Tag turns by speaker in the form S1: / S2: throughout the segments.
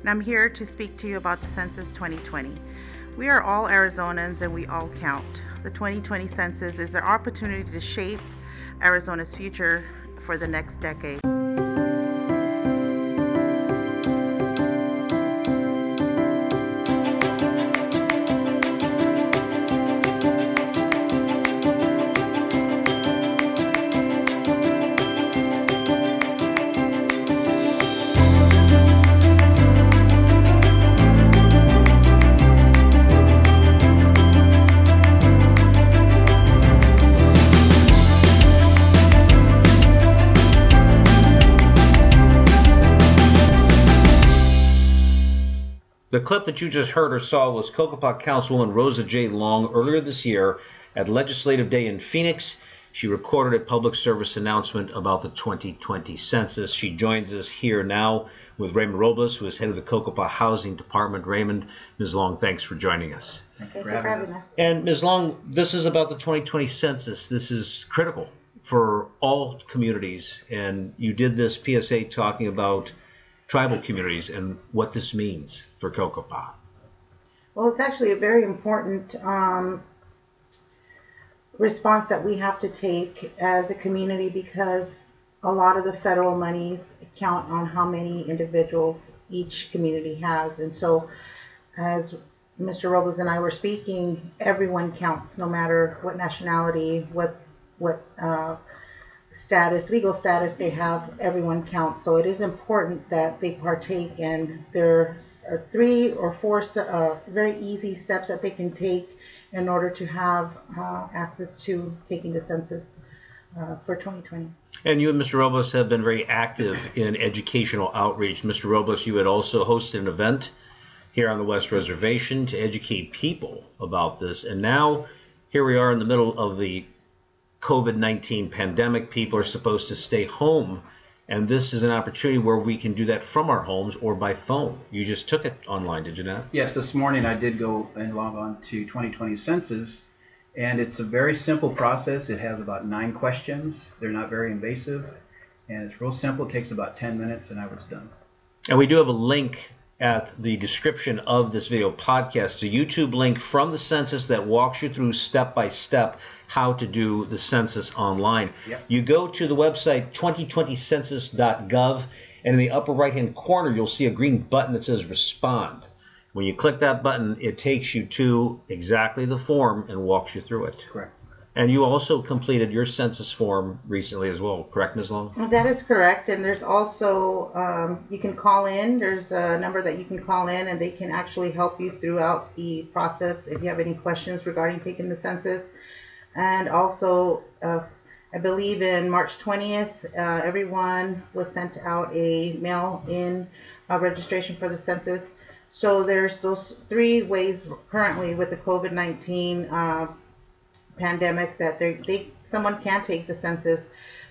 S1: and I'm here to speak to you about the Census 2020. We are all Arizonans and we all count. The 2020 census is our opportunity to shape Arizona's future for the next decade.
S2: The clip that you just heard or saw was Cocopah Councilwoman Rosa J. Long earlier this year at Legislative Day in Phoenix. She recorded a public service announcement about the 2020 census. She joins us here now with Raymond Robles, who is head of the Cocopah Housing Department. Raymond, Ms. Long, thanks for joining us.
S1: Thank you for having us.
S2: And Ms. Long, this is about the 2020 census. This is critical for all communities, and you did this PSA talking about tribal communities and what this means for Cocopah.
S1: Well, it's actually a very important um, response that we have to take as a community because a lot of the federal monies count on how many individuals each community has. And so, as Mr. Robles and I were speaking, everyone counts, no matter what nationality, what what uh, status, legal status they have, everyone counts. So it is important that they partake, and there are three or four uh, very easy steps that they can take in order to have uh, access to taking the census uh, for 2020.
S2: And you and Mr. Robles have been very active in educational outreach. Mr. Robles, you had also hosted an event here on the West Reservation to educate people about this. And now here we are in the middle of the COVID 19 pandemic. People are supposed to stay home. And this is an opportunity where we can do that from our homes or by phone. You just took it online, did you not?
S3: Yes, this morning I did go and log on to 2020 Census, and it's a very simple process. It has about nine questions. They're not very invasive, and it's real simple. It takes about 10 minutes, and I was done.
S2: And we do have a link at the description of this video podcast. It's a YouTube link from the census that walks you through step by step how to do the census online.
S3: Yep.
S2: You go to the website 2020census.gov, and in the upper right hand corner, you'll see a green button that says respond. When you click that button, it takes you to exactly the form and walks you through it.
S3: Correct.
S2: And you also completed your census form recently as well, correct, Ms. Long?
S1: That is correct. And there's also, um, you can call in. There's a number that you can call in, and they can actually help you throughout the process if you have any questions regarding taking the census. And also, uh, I believe in March 20th, uh, everyone was sent out a mail in uh, registration for the census. So there's those three ways currently with the COVID 19 uh, pandemic that they, they someone can take the census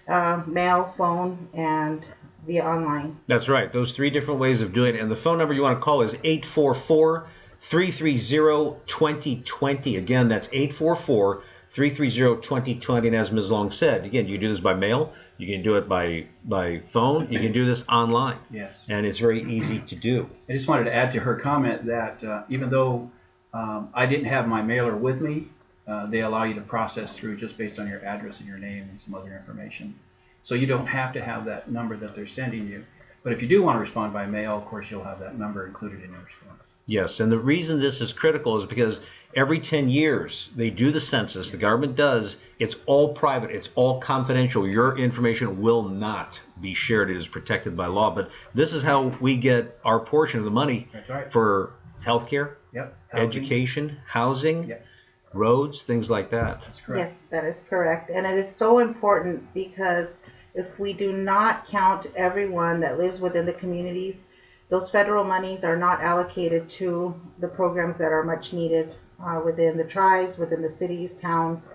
S1: uh, mail, phone, and via online.
S2: That's right. Those three different ways of doing it. And the phone number you want to call is 844 330 2020. Again, that's 844 330 2020. And as Ms. Long said, again, you can do this by mail, you can do it by, by phone, you can do this online.
S3: Yes.
S2: And it's very easy to do.
S3: I just wanted to add to her comment that uh, even though um, I didn't have my mailer with me, uh, they allow you to process through just based on your address and your name and some other information. So you don't have to have that number that they're sending you. But if you do want to respond by mail, of course, you'll have that number included in your response.
S2: Yes, and the reason this is critical is because every 10 years they do the census, the government does, it's all private, it's all confidential. Your information will not be shared, it is protected by law. But this is how we get our portion of the money
S3: right.
S2: for healthcare,
S3: Yep. Housing.
S2: education, housing,
S3: Yep.
S2: Roads, things like that.
S1: Yes, that is correct. And it is so important because if we do not count everyone that lives within the communities, those federal monies are not allocated to the programs that are much needed uh, within the tribes, within the cities, towns.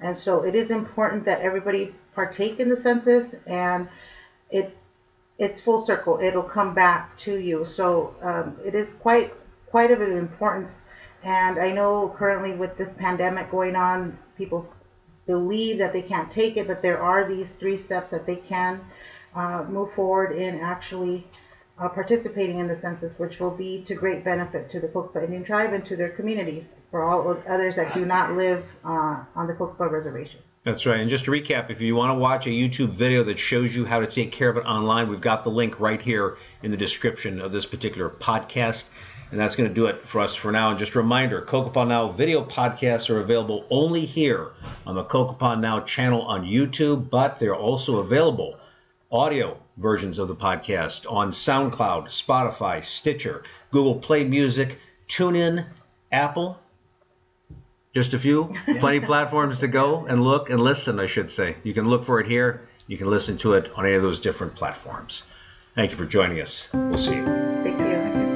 S1: And so it is important that everybody partake in the census and it it's full circle. It'll come back to you. So um, it is quite quite of an importance. And I know currently with this pandemic going on, people believe that they can't take it, but there are these three steps that they can uh, move forward in actually uh, participating in the census, which will be to great benefit to the Cocopah Indian tribe and to their communities for all others that do not live uh, on the Cocopah reservation.
S2: That's right. And just to recap, if you want to watch a YouTube video that shows you how to take care of it online, we've got the link right here in the description of this particular podcast. And that's going to do it for us for now. And just a reminder, Cocopah Now video podcasts are available only here on the Cocopah Now channel on YouTube, but they're also available audio versions of the podcast on SoundCloud, Spotify, Stitcher, Google Play Music, TuneIn, Apple. Just a few, plenty of platforms to go and look and listen, I should say. You can look for it here. You can listen to it on any of those different platforms. Thank you for joining us. We'll see you.
S1: Thank you.